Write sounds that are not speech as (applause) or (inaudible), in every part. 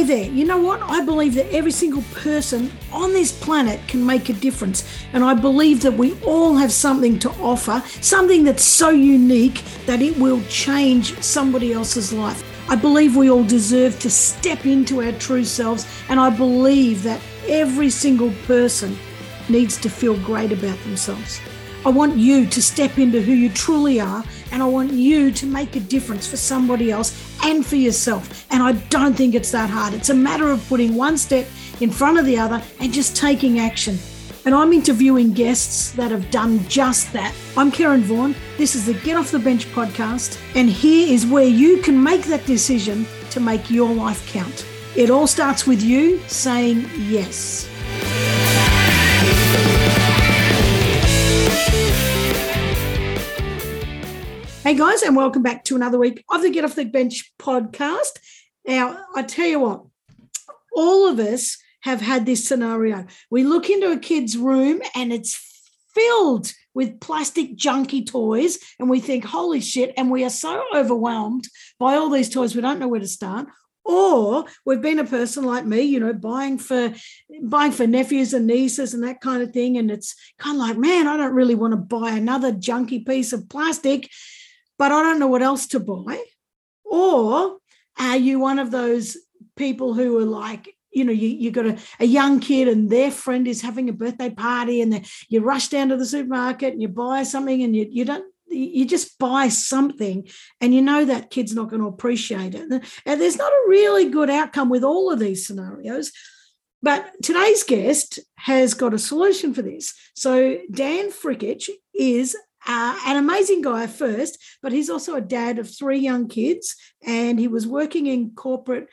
hey there, you know what? I believe that every single person on this planet can make a difference. And I believe that we all have something to offer, something that's so unique that it will change somebody else's life. I believe we all deserve to step into our true selves. And I believe that every single person needs to feel great about themselves. I want you to step into who you truly are, and I want you to make a difference for somebody else and for yourself. And I don't think it's that hard. It's a matter of putting one step in front of the other and just taking action. And I'm interviewing guests that have done just that. I'm Karen Vaughan. This is the Get Off the Bench podcast. And here is where you can make that decision to make your life count. It all starts with you saying yes. Hey guys, and welcome back to another week of the Get Off the Bench podcast. Now, I tell you what, all of us have had this scenario. We look into a kid's room and it's filled with plastic junky toys, and we think, holy shit, and we are so overwhelmed by all these toys, we don't know where to start. Or we've been a person like me, you know, buying for buying for nephews and nieces and that kind of thing. And it's kind of like, man, I don't really want to buy another junky piece of plastic but I don't know what else to buy? Or are you one of those people who are like, you know, you, you got a, a young kid and their friend is having a birthday party and you rush down to the supermarket and you buy something and you, you don't you just buy something and you know that kid's not going to appreciate it. And there's not a really good outcome with all of these scenarios. But today's guest has got a solution for this. So, Dan Frkic is uh, an amazing guy first, but he's also a dad of three young kids, and he was working in corporate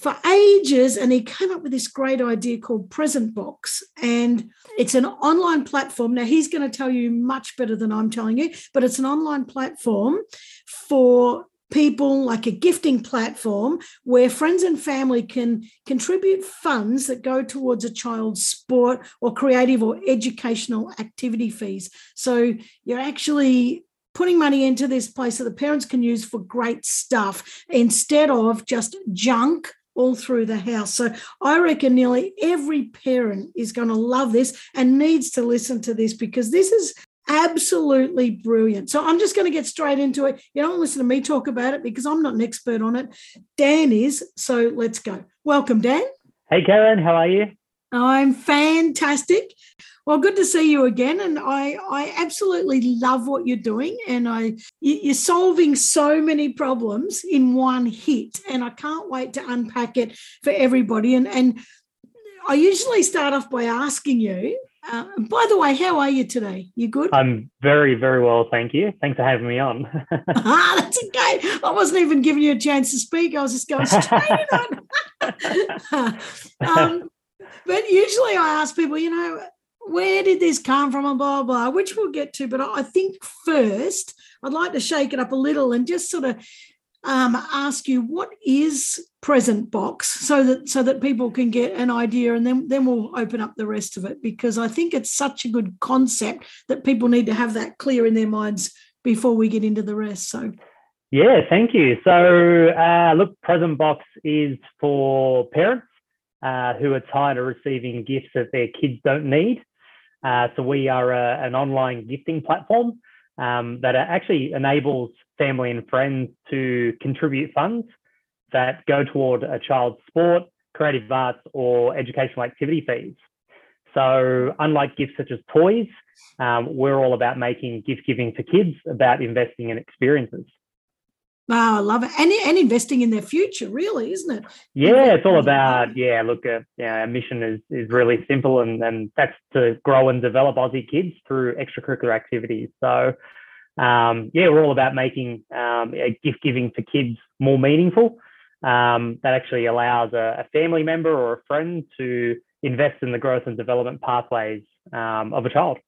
for ages and he came up with this great idea called present box and it's an online platform. Now he's going to tell you much better than i'm telling you but it's an online platform for people like a gifting platform where friends and family can contribute funds that go towards a child's sport or creative or educational activity fees. So you're actually putting money into this place that the parents can use for great stuff instead of just junk all through the house. So I reckon nearly every parent is going to love this and needs to listen to this because this is absolutely brilliant. So I'm just going to get straight into it. You don't listen to me talk about it because I'm not an expert on it. Dan is. So let's go. Welcome, Dan. Hey, Karen. How are you? I'm fantastic. Well, good to see you again, and I I absolutely love what you're doing, and I you're solving so many problems in one hit, and I can't wait to unpack it for everybody. And and I usually start off by asking you uh, by the way, how are you today? You good? I'm very, very well, thank you. Thanks for having me on. (laughs) ah, that's okay. I wasn't even giving you a chance to speak. I was just going straight on. (laughs) um, but usually I ask people, you know, where did this come from and blah, blah, blah, which we'll get to. But I think first, I'd like to shake it up a little and just sort of um, ask you what is present box so that so that people can get an idea and then then we'll open up the rest of it because I think it's such a good concept that people need to have that clear in their minds before we get into the rest. So yeah, thank you. So uh, look, present box is for parents uh, who are tired of receiving gifts that their kids don't need. Uh, so we are a, an online gifting platform um, that actually enables family and friends to contribute funds that go toward a child's sport, creative arts, or educational activity fees. So, unlike gifts such as toys, um, we're all about making gift giving for kids about investing in experiences. Wow, I love it. And, and investing in their future, really, isn't it? Yeah, it's all about, yeah, look, uh, yeah, our mission is, is really simple, and, and that's to grow and develop Aussie kids through extracurricular activities. So, um, yeah, we're all about making um, gift giving for kids more meaningful. Um, that actually allows a, a, family member or a friend to invest in the growth and development pathways um, of a child.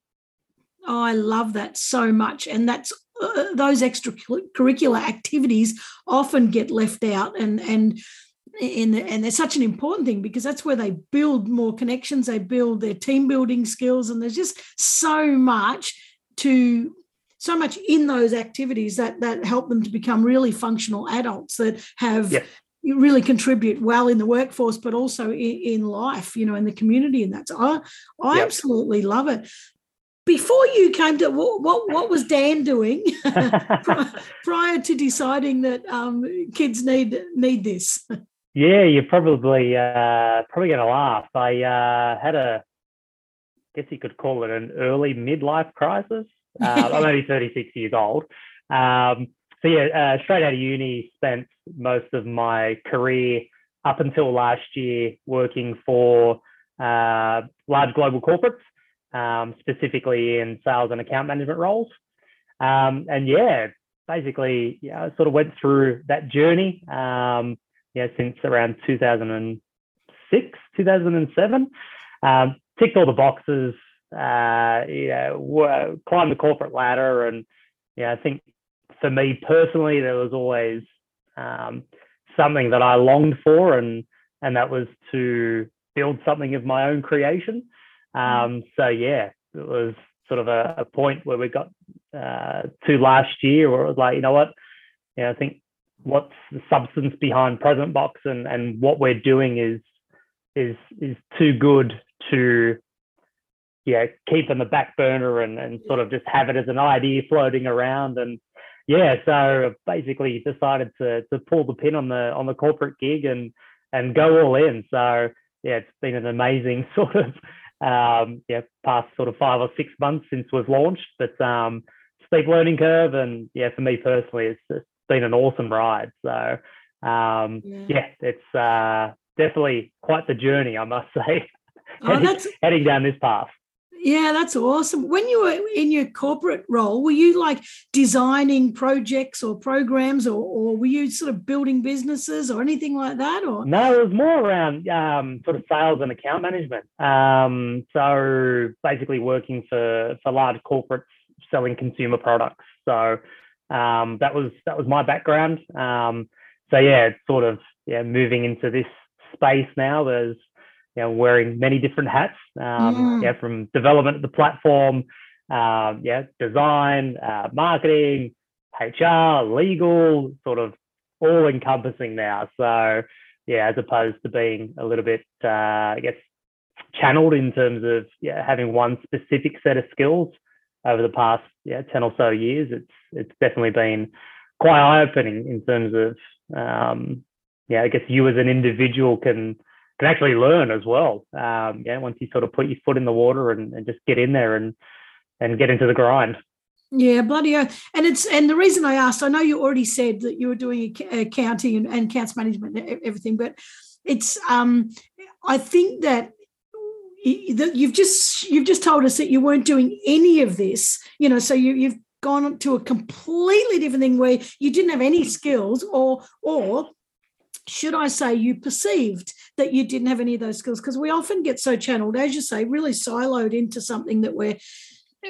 Oh, I love that so much. And that's uh, those extracurricular activities often get left out and and in the, and they're such an important thing because that's where they build more connections they build their team building skills and there's just so much to so much in those activities that that help them to become really functional adults that have you really contribute well in the workforce, but also in, in life, you know, in the community. And that's I I yep. absolutely love it. Before you came to what what, what was Dan doing (laughs) (laughs) prior to deciding that um, kids need need this? Yeah, you're probably uh, probably going to laugh. I uh, had a, I guess you could call it an early midlife crisis. Uh, (laughs) I'm only 36 years old. Um, so yeah, uh, straight out of uni, spent most of my career up until last year working for uh, large global corporates, um, specifically in sales and account management roles. Um, and yeah, basically, yeah, I sort of went through that journey. Um, yeah, since around 2006, 2007. Um, ticked all the boxes, uh, you know, climbed the corporate ladder. And yeah, I think for me personally, there was always um, something that I longed for, and and that was to build something of my own creation. Um, so yeah, it was sort of a, a point where we got uh, to last year, where it was like, you know what, yeah, I think what's the substance behind Present Box and and what we're doing is is is too good to yeah keep in the back burner and and sort of just have it as an idea floating around. And yeah so basically decided to to pull the pin on the on the corporate gig and and go all in. So yeah it's been an amazing (laughs) sort of um yeah past sort of five or six months since we've launched but um steep learning curve and yeah for me personally it's just been an awesome ride. So um, yeah. yeah. it's uh, definitely quite the journey, I must (laughs) say, oh, heading, heading down this path. Yeah, that's awesome. When you were in your corporate role, were you like designing projects or programs, or, or were you sort of building businesses or anything like that? Or no, it was more around um, sort of sales and account management. Um, so basically, working for for large corporates selling consumer products. So um, that was that was my background. Um, so yeah, it's sort of yeah moving into this space now. There's you know wearing many different hats. Um, mm. Yeah, from development of the platform, um, yeah, design, uh, marketing, HR, legal, sort of all encompassing now. So yeah, as opposed to being a little bit, uh, I guess, channeled in terms of yeah having one specific set of skills over the past yeah 10 or so years it's it's definitely been quite eye-opening in terms of um, yeah i guess you as an individual can actually learn as well um, yeah once you sort of put your foot in the water and, and just get in there and and get into the grind yeah, bloody hell. And it's and the reason I asked, I know you already said that you were doing accounting and, and accounts management and everything, but it's um I think that that you've just you've just told us that you weren't doing any of this you know so you, you've gone to a completely different thing where you didn't have any skills or or should I say you perceived that you didn't have any of those skills? Because we often get so channeled, as you say, really siloed into something that we're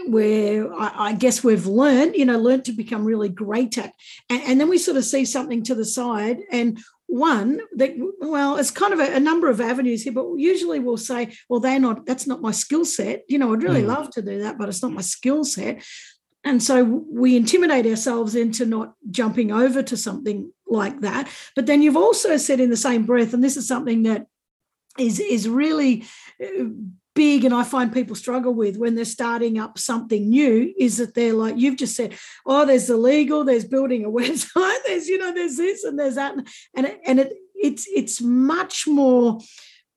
where I, guess we've learned, you know, learned to become really great at. And, and, then we sort of see something to the side and one that well it's kind of a, a, number of avenues here but usually we'll say well they're not that's not my skill set you know i'd really mm. love to do that but it's not my skill set and so we intimidate ourselves into not jumping over to something like that but then you've also said in the same breath and this is something that is is really uh, big and I find people struggle with when they're starting up something new is that they're like you've just said, oh, there's the legal, there's building a (laughs) website, there's you know, there's this and there's that, and it, and it it's it's much more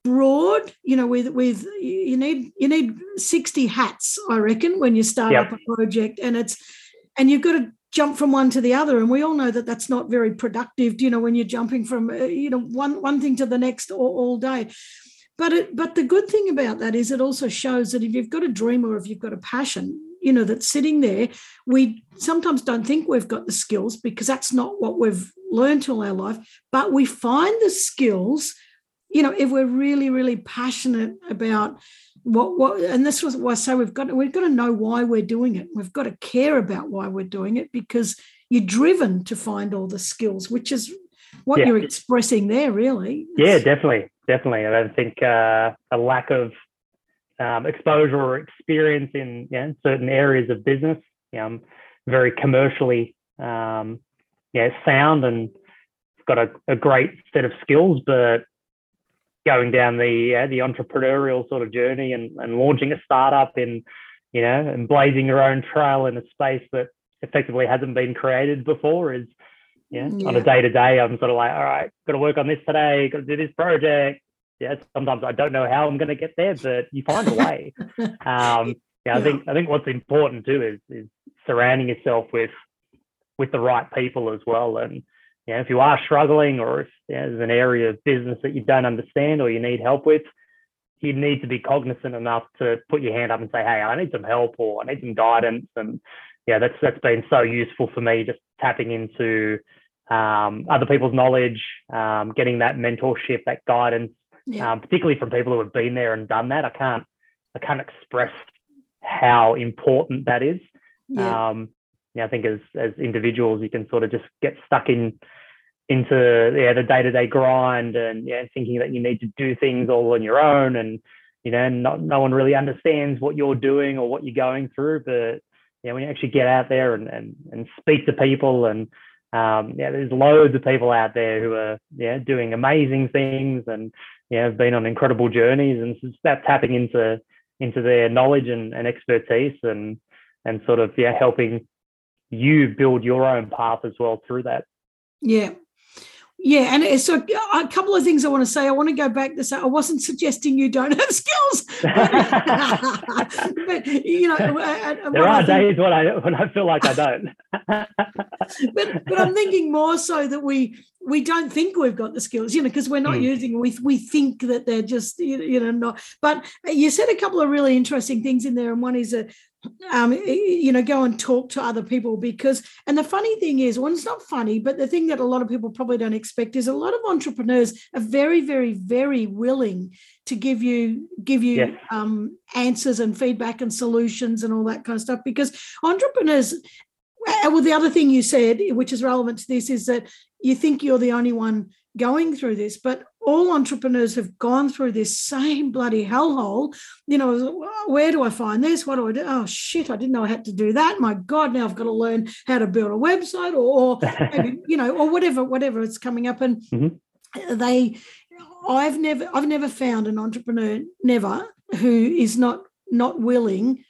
broad you know with with you need you need 60 hats i reckon when you start yep. up a project and it's and you've got to jump from one to the other and we all know that that's not very productive you know when you're jumping from uh, you know one one thing to the next all, all day but it, but the good thing about that is it also shows that if you've got a dream or if you've got a passion, you know, that's sitting there, we sometimes don't think we've got the skills because that's not what we've learned all our life. But we find the skills, you know, if we're really, really passionate about what what and this was why I say we've got we've got to know why we're doing it. We've got to care about why we're doing it because you're driven to find all the skills, which is what yeah. you're expressing there, really. Yeah, definitely definitely. I don't think uh, a lack of um, exposure or experience in certain areas of business, you know, very commercially um, yeah, sound and got a, a great set of skills, but going down the uh, the entrepreneurial sort of journey and, and launching a startup in you know and blazing your own trail in a space that effectively hasn't been created before is yeah, yeah. on a day to day I'm sort of like all right got to work on this today got to do this project yeah sometimes I don't know how I'm going to get there but you find a way (laughs) um yeah I think I think what's important too is is surrounding yourself with with the right people as well and know, if you are struggling or if there's an area of business that you don't understand or you need help with, you need to be cognizant enough to put your hand up and say, "Hey, I need some help or I need some guidance." And yeah, that's that's been so useful for me, just tapping into um, other people's knowledge, um, getting that mentorship, that guidance, yeah. um, particularly from people who have been there and done that. I can't I can't express how important that is. Yeah. Um, yeah, I think as as individuals, you can sort of just get stuck in into yeah the day to day grind and yeah thinking that you need to do things all on your own and you know not no one really understands what you're doing or what you're going through. But yeah, when you actually get out there and and and speak to people and um, yeah, there's loads of people out there who are yeah doing amazing things and yeah have been on incredible journeys and it's about tapping into into their knowledge and, and expertise and and sort of yeah helping you build your own path as well through that. Yeah. Yeah, and so a couple of things I want to say. I want to go back to say I wasn't suggesting you don't have skills, (laughs) (laughs) but you know, there are days when I when I feel like I don't. (laughs) but but I'm thinking more so that we we don't think we've got the skills, you know, because we're not mm. using. We we think that they're just you know not. But you said a couple of really interesting things in there, and one is a um, you know, go and talk to other people because, and the funny thing is, well, it's not funny, but the thing that a lot of people probably don't expect is a lot of entrepreneurs are very, very, very willing to give you give you um, answers and feedback and solutions and all that kind of stuff because entrepreneurs. Well, the other thing you said, which is relevant to this, is that you think you're the only one going through this, but all entrepreneurs have gone through this same bloody hellhole. You know, where do I find this? What do I do? Oh shit, I didn't know I had to do that. My God, now I've got to learn how to build a website or, or (laughs) maybe, you know, or whatever, whatever is coming up. And mm-hmm. they I've never I've never found an entrepreneur, never, who is not not willing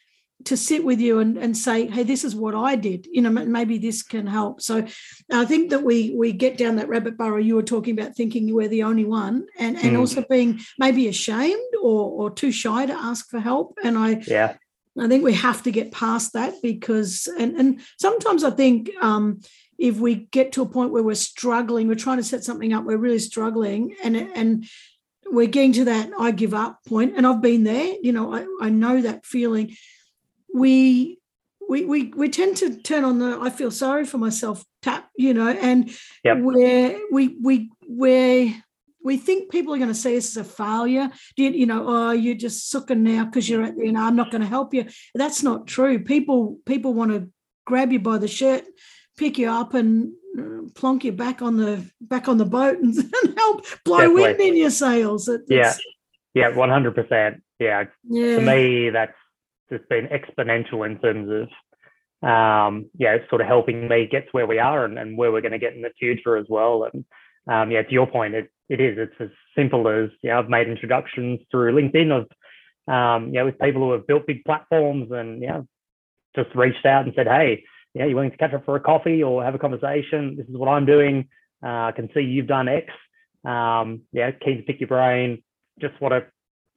to sit with you and, and say, hey, this is what I did. You know, maybe this can help. So I think that we we get down that rabbit burrow. You were talking about thinking you were the only one, and and mm. also being maybe ashamed or or too shy to ask for help. And I yeah. I think we have to get past that because and and sometimes I think um, if we get to a point where we're struggling, we're trying to set something up, we're really struggling, and and we're getting to that I give up point. point, and I've been there. You know, I, I know that feeling we we, we we tend to turn on the I feel sorry for myself tap, you know, and yep. where we we where we think people are going to see us as a failure. You, you know, oh, you're just sucking now because you're at, you know, I'm not going to help you. That's not true. People people want to grab you by the shirt, pick you up, and uh, plonk you back on the back on the boat and, (laughs) and help blow Definitely. wind in your sails. It, yeah, yeah, one hundred percent. Yeah, to me, that's just been exponential in terms of um, yeah, sort of helping me get to where we are and, and where we're going to get in the future as well. And um, yeah, to your point, it, it is. It's as simple as yeah, I've made introductions through LinkedIn of um, yeah, with people who have built big platforms and yeah, just reached out and said, hey, yeah, you willing to catch up for a coffee or have a conversation? This is what I'm doing. Uh, I can see you've done X. Um, yeah, keen to pick your brain. Just want to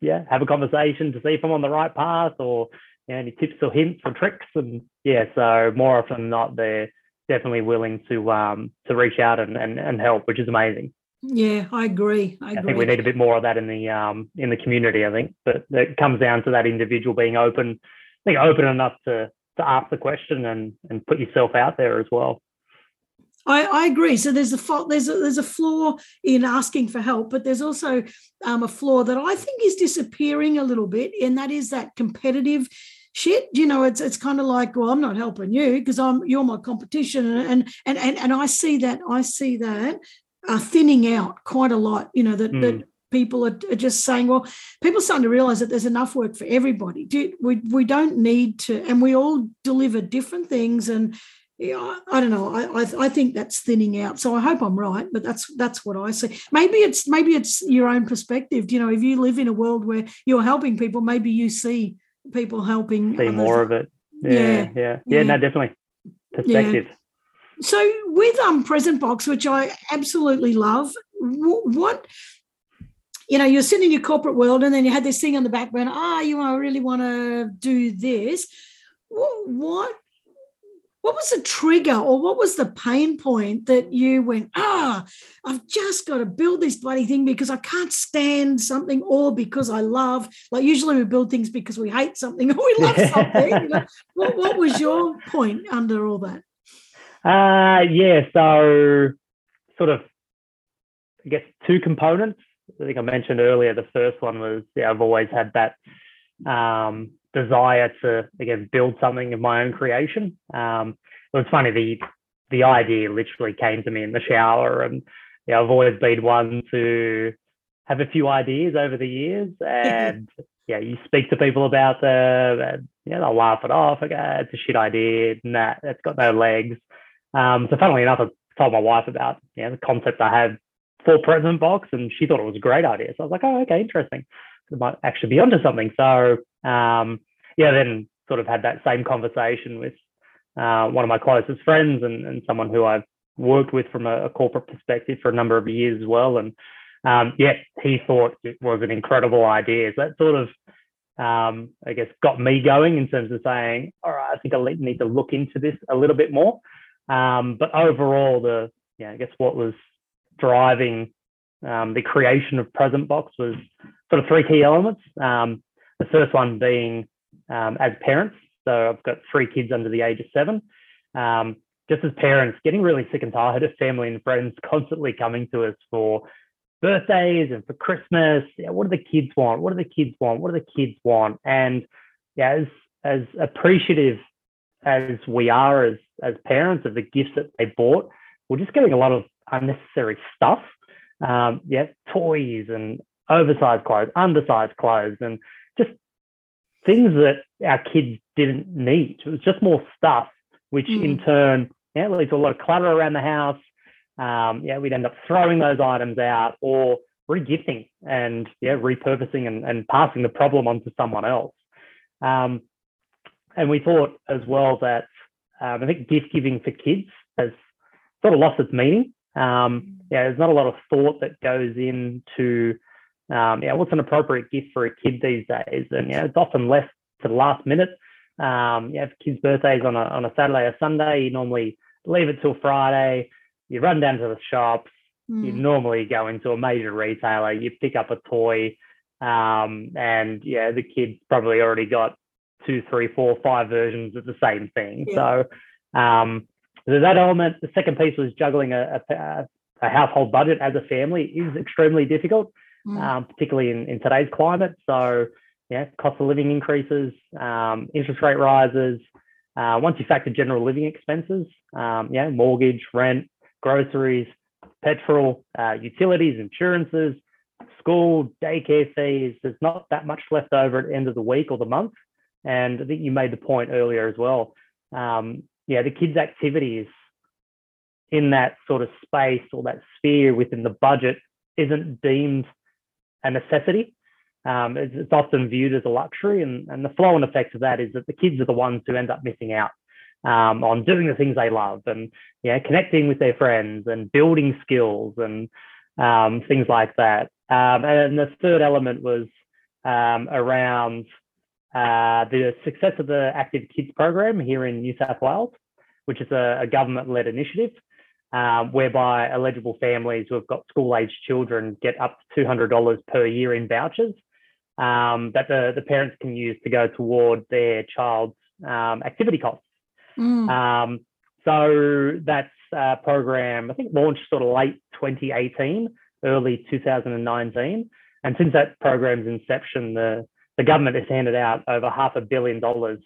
yeah, have a conversation to see if I'm on the right path or you know, any tips or hints or tricks. And yeah, so more often than not, they're definitely willing to um to reach out and and, and help, which is amazing. Yeah, I agree. I, agree. I think we need a bit more of that in the um in the community. I think, but it comes down to that individual being open, I think open enough to to ask the question and and put yourself out there as well. I, I agree. So there's a fault, there's a, there's a flaw in asking for help, but there's also um, a flaw that I think is disappearing a little bit, and that is that competitive shit. You know, it's it's kind of like, well, I'm not helping you because I'm you're my competition, and and and and I see that I see that uh, thinning out quite a lot. You know that mm. that hmm. people are, are, just saying, well, people starting to realize that there's enough work for everybody. We we don't need to, and we all deliver different things and yeah, I don't know. I, I, I think that's thinning out. So I hope I'm right, but that's that's what I see. Maybe it's maybe it's your own perspective. You know, if you live in a world where you're helping people, maybe you see people helping. See more of it. Yeah, yeah, yeah, yeah. no, definitely perspective. Yeah. So with um present box, which I absolutely love, what you know, you're sitting in your corporate world, and then you had this thing on the back burner. Ah, oh, you know, I really want to do this. What what was the trigger or what was the pain point that you went ah i've just got to build this bloody thing because i can't stand something or because i love like usually we build things because we hate something (laughs) or we love (laughs) something you know? what, what was your point under all that? Uh yeah so sort of i guess two components. I think i mentioned earlier the first one was yeah i've always had that um desire to again build something of my own creation. Um, it was funny the the idea literally came to me in the shower, and yeah, I've always been one to have a few ideas over the years, (laughs) and yeah, you speak to people about them, and yeah, they'll laugh it off. Okay, it's a shit idea, nah, it's got no legs. Um, so funnily enough, I told my wife about yeah the concept I had for Present Box, and she thought it was a great idea. So I was like, oh, okay, interesting. It might actually be onto something. So um, yeah, then sort of had that same conversation with uh, one of my closest friends and, and someone who I've worked with from a, a, corporate perspective for a number of years as well. And um, yeah, he thought it was an incredible idea. So that sort of, um, I guess, got me going in terms of saying, all right, I think I need to look into this a little bit more. Um, but overall, the yeah, I guess what was driving um, the creation of Present Box was sort of three key elements. The first one being um, as parents. So I've got three kids under the age of seven. Um, just as parents, getting really sick and tired of family and friends constantly coming to us for birthdays and for Christmas. Yeah, what do the kids want? What do the kids want? What do the kids want? And yeah, as as appreciative as we are as as parents of the gifts that they bought, we're just getting a lot of unnecessary stuff. Um, yeah, toys and oversized clothes, undersized clothes, and just things that our kids didn't need. It was just more stuff, which mm. in turn yeah, leads to a lot of clutter around the house. Um, yeah, we'd end up throwing those items out or regifting and yeah, repurposing and, and passing the problem on to someone else. Um, and we thought as well that um, I think gift giving for kids has sort of lost its meaning. Um, yeah, there's not a lot of thought that goes into um, yeah, what's an appropriate gift for a kid these days? And yeah, it's often left to the last minute. Um, yeah, if kids' birthdays on a on a Saturday or Sunday, you normally leave it till Friday. You run down to the shops. Mm. You normally go into a major retailer. You pick up a toy, um, and yeah, the kid's probably already got two, three, four, five versions of the same thing. Yeah. So um, that element. The second piece was juggling a, a, a household budget as a family is extremely difficult mm. um, particularly in, in today's climate. So, yeah, cost of living increases, um, interest rate rises. Uh, once you factor general living expenses, um, yeah, mortgage, rent, groceries, petrol, uh, utilities, insurances, school, daycare fees, there's not that much left over at the end of the week or the month. And I think you made the point earlier as well. Um, yeah, the kids' activities in that sort of space or that sphere within the budget isn't deemed a necessity. Um, it's, it's, often viewed as a luxury, and, and the flow and effect of that is that the kids are the ones who end up missing out um, on doing the things they love and yeah, connecting with their friends and building skills and um, things like that. Um, and the third element was um, around uh, the success of the Active Kids program here in New South Wales, which is a, a government-led initiative um, whereby eligible families who have got school aged children get up to $200 per year in vouchers um, that the, the parents can use to go toward their child's um, activity costs. Mm. Um, so that's a program, I think, launched sort of late 2018, early 2019. And since that program's inception, the, the government has handed out over half a billion dollars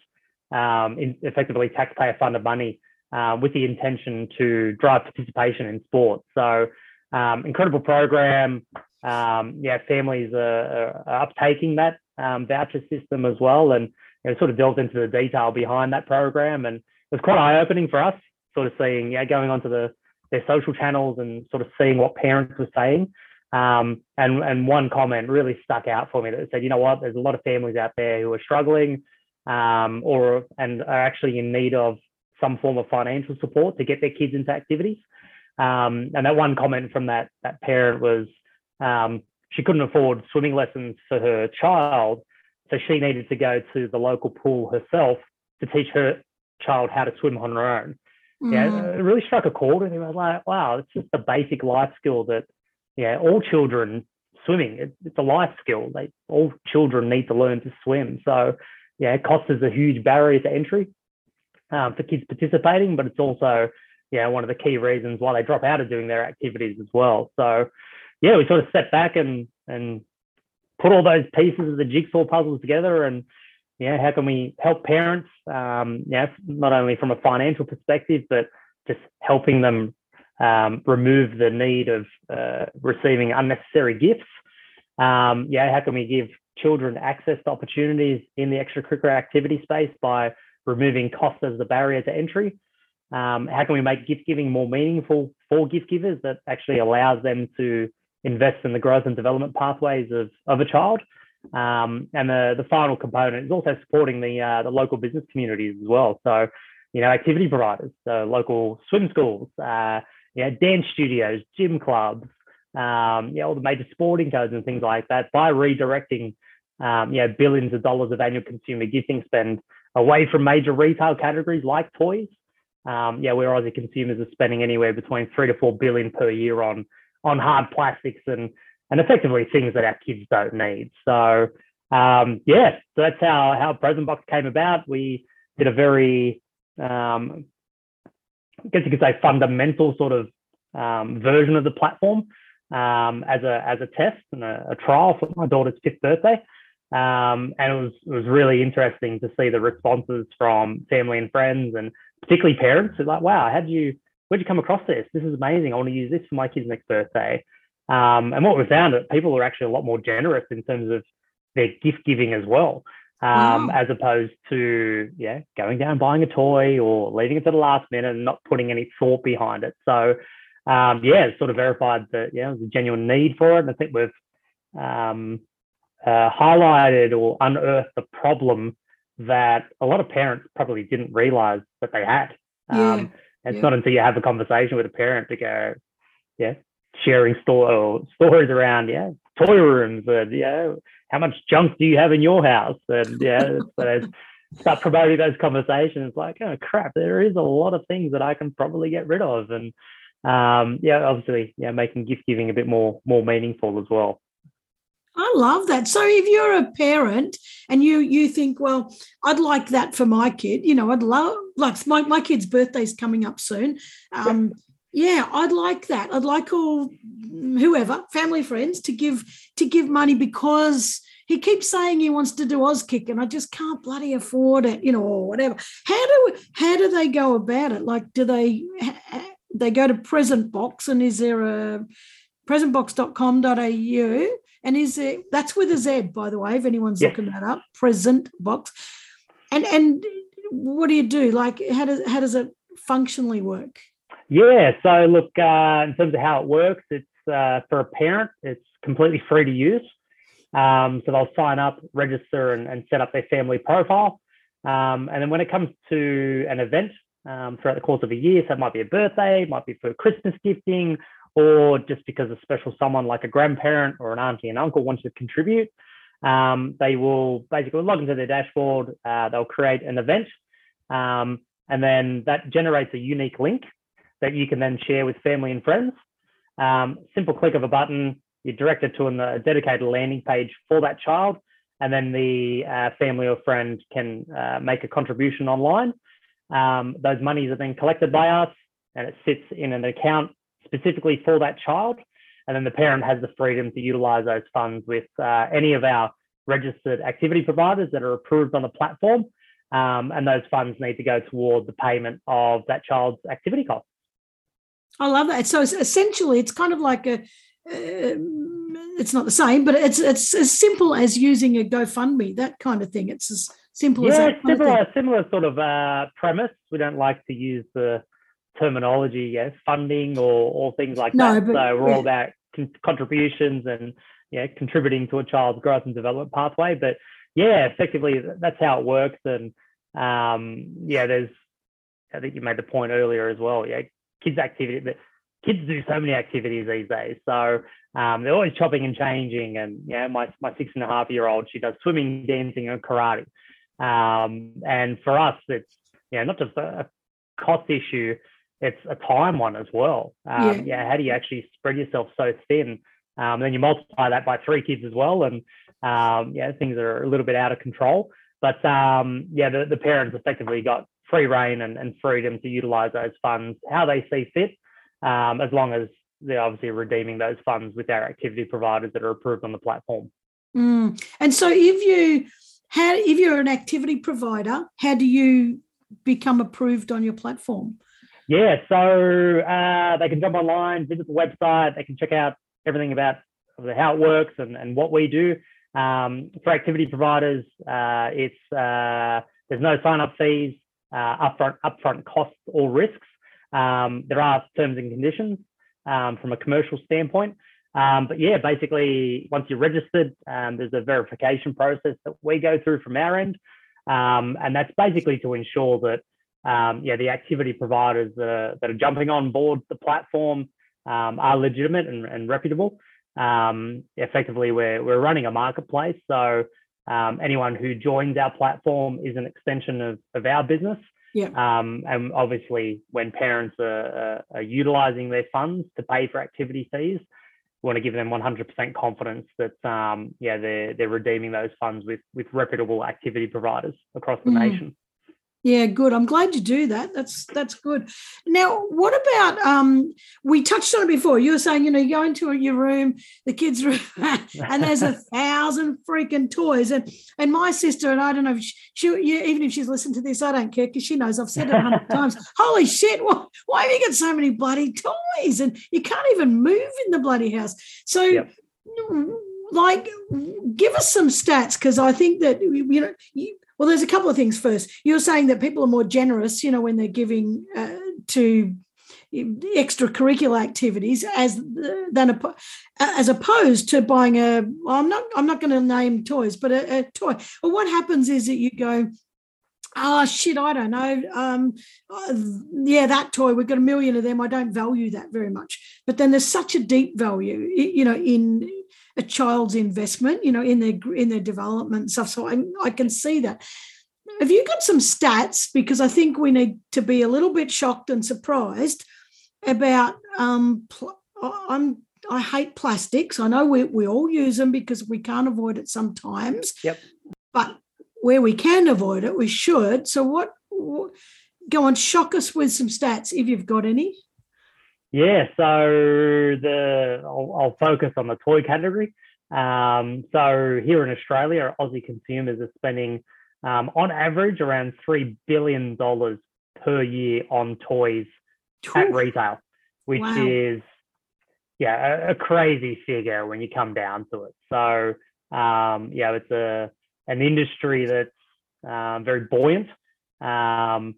um, in effectively taxpayer funded money uh, with the intention to drive participation in sport. So, um, incredible program. Um, yeah, families are, are uptaking that um, voucher system as well, and you know, sort of delved into the detail behind that program, and it was quite eye opening for us sort of seeing, yeah, going onto the their social channels and sort of seeing what parents were saying. Um, and and one comment really stuck out for me that said, you know what, there's a lot of families out there who are struggling um, or and are actually in need of some form of financial support to get their kids into activities. Um, and that one comment from that that parent was um, she couldn't afford swimming lessons for her child, so she needed to go to the local pool herself to teach her child how to swim on her own. Mm. Yeah, it really struck a chord with me. I was like, wow, it's just a basic life skill that, yeah, all children swimming. It, it's a life skill. They all children need to learn to swim. So, yeah, cost is a huge barrier to entry um, for kids participating, but it's also, yeah, one of the key reasons why they drop out of doing their activities as well. So, yeah, we sort of step back and and put all those pieces of the jigsaw puzzles together and yeah, how can we help parents? Um, yeah, not only from a financial perspective, but just helping them um, remove the need of uh, receiving unnecessary gifts. Um, yeah, how can we give children access to opportunities in the extracurricular activity space by removing cost as the barrier to entry? Um, how can we make gift giving more meaningful for gift givers that actually allows them to invest in the growth and development pathways of, of a child? Um, and the, the final component is also supporting the, uh, the local business communities as well. So, you know, activity providers, so local swim schools, uh, you know, dance studios, gym clubs, um, you know, all the major sporting codes and things like that by redirecting, um, you know, billions of dollars of annual consumer gifting spend away from major retail categories like toys. Um, yeah, where Aussie consumers are spending anywhere between three to four billion per year on on hard plastics and and effectively things that our kids don't need. So um, yeah, so that's how how Present Box came about. We did a very um, I guess you could say fundamental sort of um, version of the platform um, as a as a test and a, a, trial for my daughter's fifth birthday. Um, and it was it was really interesting to see the responses from family and friends and particularly parents who like, wow, how did you where'd you come across this? This is amazing. I want to use this for my kid's next birthday. Um, and what we found that people are actually a lot more generous in terms of their gift giving as well, um, wow. as opposed to yeah going down and buying a toy or leaving it to the last minute and not putting any thought behind it. So um, yeah, sort of verified that yeah there's a genuine need for it. And I think we've um, uh, highlighted or unearthed the problem that a lot of parents probably didn't realize that they had. Yeah. Um, it's yeah. not until you have a conversation with a parent to go, yeah, sharing store stories around yeah toy rooms and yeah how much junk do you have in your house and yeah so start promoting those conversations like oh crap there is a lot of things that I can probably get rid of and um, yeah obviously yeah making gift giving a bit more more meaningful as well. I love that. So if you're a parent and you you think, well, I'd like that for my kid, you know, I'd love like my, my kid's birthday's coming up soon. Um, yeah i'd like that i'd like all whoever family friends to give to give money because he keeps saying he wants to do Auskick and I just can't bloody afford it, you know, or whatever. How do how do they go about it? Like, do they they go to Present Box and is there a presentbox.com.au and is it that's with a Z by the way if anyone's yeah. looking that up Present Box and and what do you do like how does how does it functionally work? Yeah, so look, uh, in terms of how it works, it's uh, for a parent, it's completely free to use. Um, so they'll sign up, register, and, and set up their family profile. Um, and then when it comes to an event um, throughout the course of a year, so it might be a birthday, it might be for Christmas gifting, or just because a special someone like a grandparent or an auntie and uncle wants to contribute, um, they will basically log into their dashboard. Uh, they'll create an event, um, and then that generates a unique link that you can then share with family and friends. Um, simple click of a button, you're directed to a dedicated landing page for that child, and then the uh, family or friend can uh, make a contribution online. Um, those monies are then collected by us, and it sits in an account specifically for that child. And then the parent has the freedom to utilize those funds with uh, any of our registered activity providers that are approved on the platform. Um, and those funds need to go toward the payment of that child's activity costs. I love that. So it's essentially, it's kind of like a. Uh, it's not the same, but it's it's as simple as using a GoFundMe, that kind of thing. It's as simple yeah, as that. Yeah, similar, similar sort of uh, premise. We don't like to use the terminology, yes, funding or or things like No, that. but- so we're yeah. all about con- contributions and yeah, contributing to a child's growth and development pathway. But yeah, effectively that's how it works. And um, yeah, there's I think you made the point earlier as well. Yeah, kids activity. But kids do so many activities these days. So um, they're always chopping and changing. And yeah, my my six and a half year old, she does swimming, dancing, and karate. Um, and for us, it's yeah, not just a, a cost issue, it's a time one as well. Um, Yeah. yeah. how do you actually spread yourself so thin? Um, then you multiply that by three kids as well, and um, yeah, things are a little bit out of control. But um, yeah, the, the parents effectively got free reign and, and freedom to utilize those funds how they see fit, um, as long as they're obviously redeeming those funds with our activity providers that are approved on the platform. Mm. And so, if you how if you're an activity provider, how do you become approved on your platform? Yeah, so uh, they can jump online, visit the website, they can check out everything about how it works and, and what we do. Um, for activity providers, uh, it's uh, there's no sign-up fees, uh, upfront upfront costs or risks. Um, there are terms and conditions um, from a commercial standpoint. Um, but yeah, basically, once you're registered, um, there's a verification process that we go through from our end, um, and that's basically to ensure that um, yeah, the activity providers that are, that are jumping on board the platform um, are legitimate and, and reputable. Um, effectively, we're, we're running a marketplace. So um, anyone who joins our platform is an extension of, of our business. Yeah. Um, and obviously, when parents are, are, are utilizing their funds to pay for activity fees, we want to give them 100% confidence that um, yeah they're they're redeeming those funds with with reputable activity providers across the Mm. nation. Yeah, good. I'm glad you do that. That's that's good. Now, what about um we touched on it before. You were saying, you know, you go into your room, the kids' room, (laughs) and there's a (laughs) thousand freaking toys. And and my sister, and I don't know if she, she yeah, even if she's listened to this, I don't care because she knows I've said it a hundred (laughs) times. Holy shit, why, why have you got so many bloody toys? And you can't even move in the bloody house. So Yep. like give us some stats because I think that you know you, well there's a couple of things first. You're saying that people are more generous you know when they're giving uh, to extracurricular activities as than as opposed to buying a I'm not I'm not going to name toys but a, a toy. Well what happens is that you go oh shit i don't know um yeah that toy we've got a million of them i don't value that very much. But then there's such a deep value you know in a child's investment you know in their in their development and stuff so i, I can see that have you got some stats because i think we need to be a little bit shocked and surprised about um pl- i'm i hate plastics i know we, we all use them because we can't avoid it sometimes Yep. but where we can avoid it, we should. So, what, what go on, shock us with some stats if you've got any. Yeah, so the I'll, I'll focus on the toy category. Um, so here in Australia, Aussie consumers are spending um, on average around three billion dollars per year on toys at retail, which Wow. is yeah a, a crazy figure when you come down to it. So um, yeah, it's a an industry that's um, very buoyant. Um,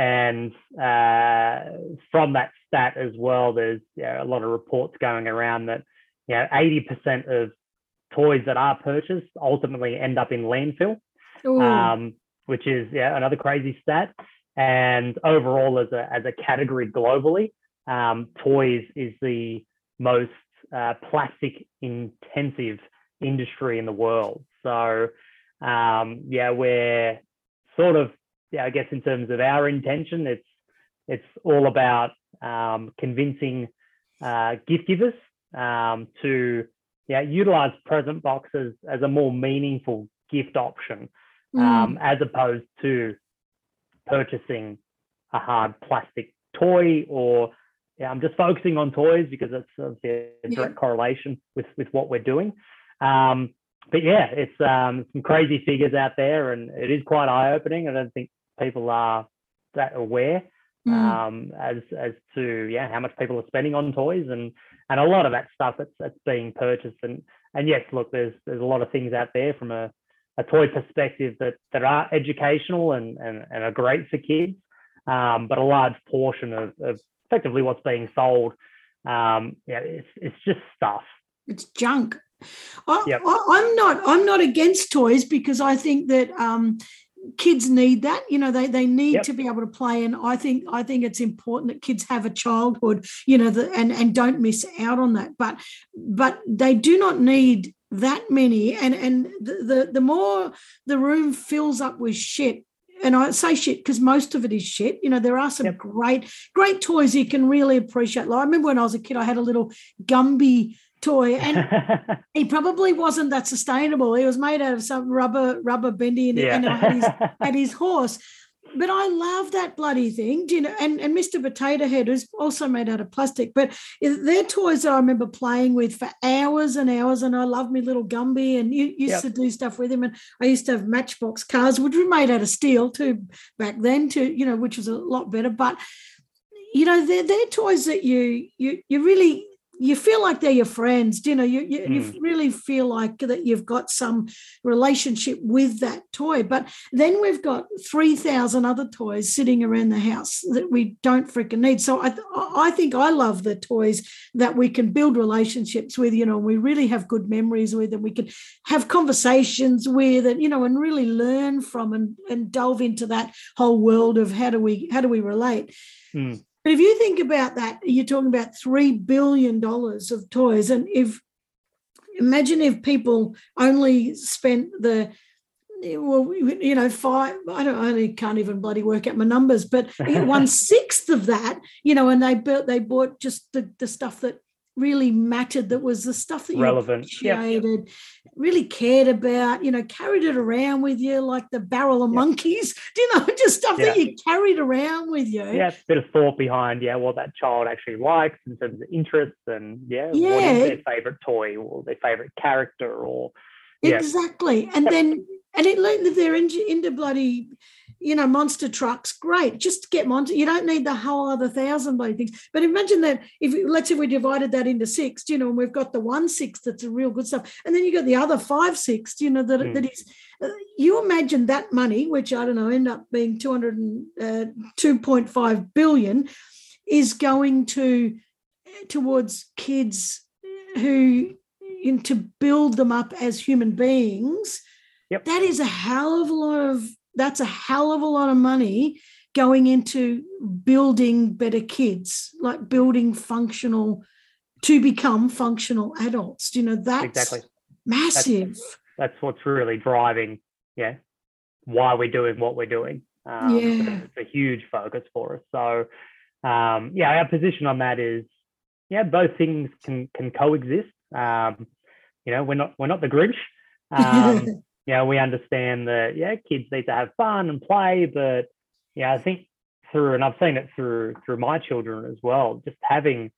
and uh, from that stat as well, there's yeah, a lot of reports going around that you know 80% of toys that are purchased ultimately end up in landfill, um, which is yeah another crazy stat. And overall, as a as a category globally, um, toys is the most uh, plastic intensive industry in the world. So um, yeah, we're sort of yeah, I guess in terms of our intention, it's it's all about um, convincing uh, gift givers um, to yeah utilize present boxes as a more meaningful gift option mm, um, as opposed to purchasing a hard plastic toy or yeah, I'm just focusing on toys because that's obviously a Yeah. direct correlation with with what we're doing. Um, but yeah, it's um, some crazy figures out there, and it is quite eye opening. I don't think people are that aware mm, um, as as to yeah how much people are spending on toys and and a lot of that stuff that's that's being purchased and and yes look there's there's a lot of things out there from a, a toy perspective that that are educational and and, and are great for kids um, but a large portion of, of effectively what's being sold, um, yeah, it's, it's just stuff. It's junk. I, yep. Am not. I'm not against toys because I think that um, kids need that you know they they need yep. to be able to play and i think i think it's important that kids have a childhood you know the, and and don't miss out on that but but they do not need that many and and the the, the more the room fills up with shit and I say shit because most of it is shit. You know, there are some yep. great, great toys you can really appreciate. Like I remember when I was a kid, I had a little Gumby toy, and (laughs) he probably wasn't that sustainable. He was made out of some rubber rubber bendy, and, yeah. and had, his, (laughs) had his horse. But I love that bloody thing, do you know? And and Mr. Potato Head is also made out of plastic. But they're toys that I remember playing with for hours and hours. And I love me little Gumby, and you used yep. to do stuff with him. And I used to have Matchbox cars, which were made out of steel too back then, too. You know, which was a lot better. But you know, they're, they're toys that you you you really you feel like they're your friends you know you, you, mm. you, hmm. really feel like that you've got some relationship with that toy but then we've got 3000 other toys sitting around the house that we don't freaking need so I, I think i love the toys that we can build relationships with you know we really have good memories with and we can have conversations with and you know and really learn from and, and delve into that whole world of how do we how do we relate mm. But if you think about that, you're talking about three billion dollars of toys, and if imagine if people only spent the well, you know, five. I don't. I can't even bloody work out my numbers, but (laughs) one sixth of that, you know, and they built, they bought just the the stuff that really mattered that was the stuff that you relevant appreciated, yep. really cared about, you know, carried it around with you like the barrel of yep. monkeys. (laughs) Do you know, just stuff that you carried around with you. Yeah, a bit of thought behind, yeah, what that child actually likes in terms of interests and yeah, yeah. what is their favorite toy or their favorite character or yeah. Exactly. And then and it if they're into, into bloody you know, monster trucks, great. Just get monster. You don't need the whole other thousand bloody things. But imagine that if let's say we divided that into six, you know, and we've got the one six that's a real good stuff, and then you got the other five six, you know, that mm. that is. Uh, you imagine that money, which I don't know, end up being two hundred uh, two point five billion, is going to towards kids who in, to build them up as human beings. Yep. That is a hell of a lot of that's a hell of a lot of money going into building better kids, like building functional to become functional adults. You know, that's exactly massive. That's, that's what's really driving, yeah, why we're doing what we're doing. Um, yeah. It's a huge focus for us. So, um, yeah, our position on that is, yeah, both things can can coexist. Um, you know, we're not we're not the Grinch. (laughs) Um, yeah, we understand that yeah, kids need to have fun and play, but yeah, I think through and I've seen it through through my children as well, just having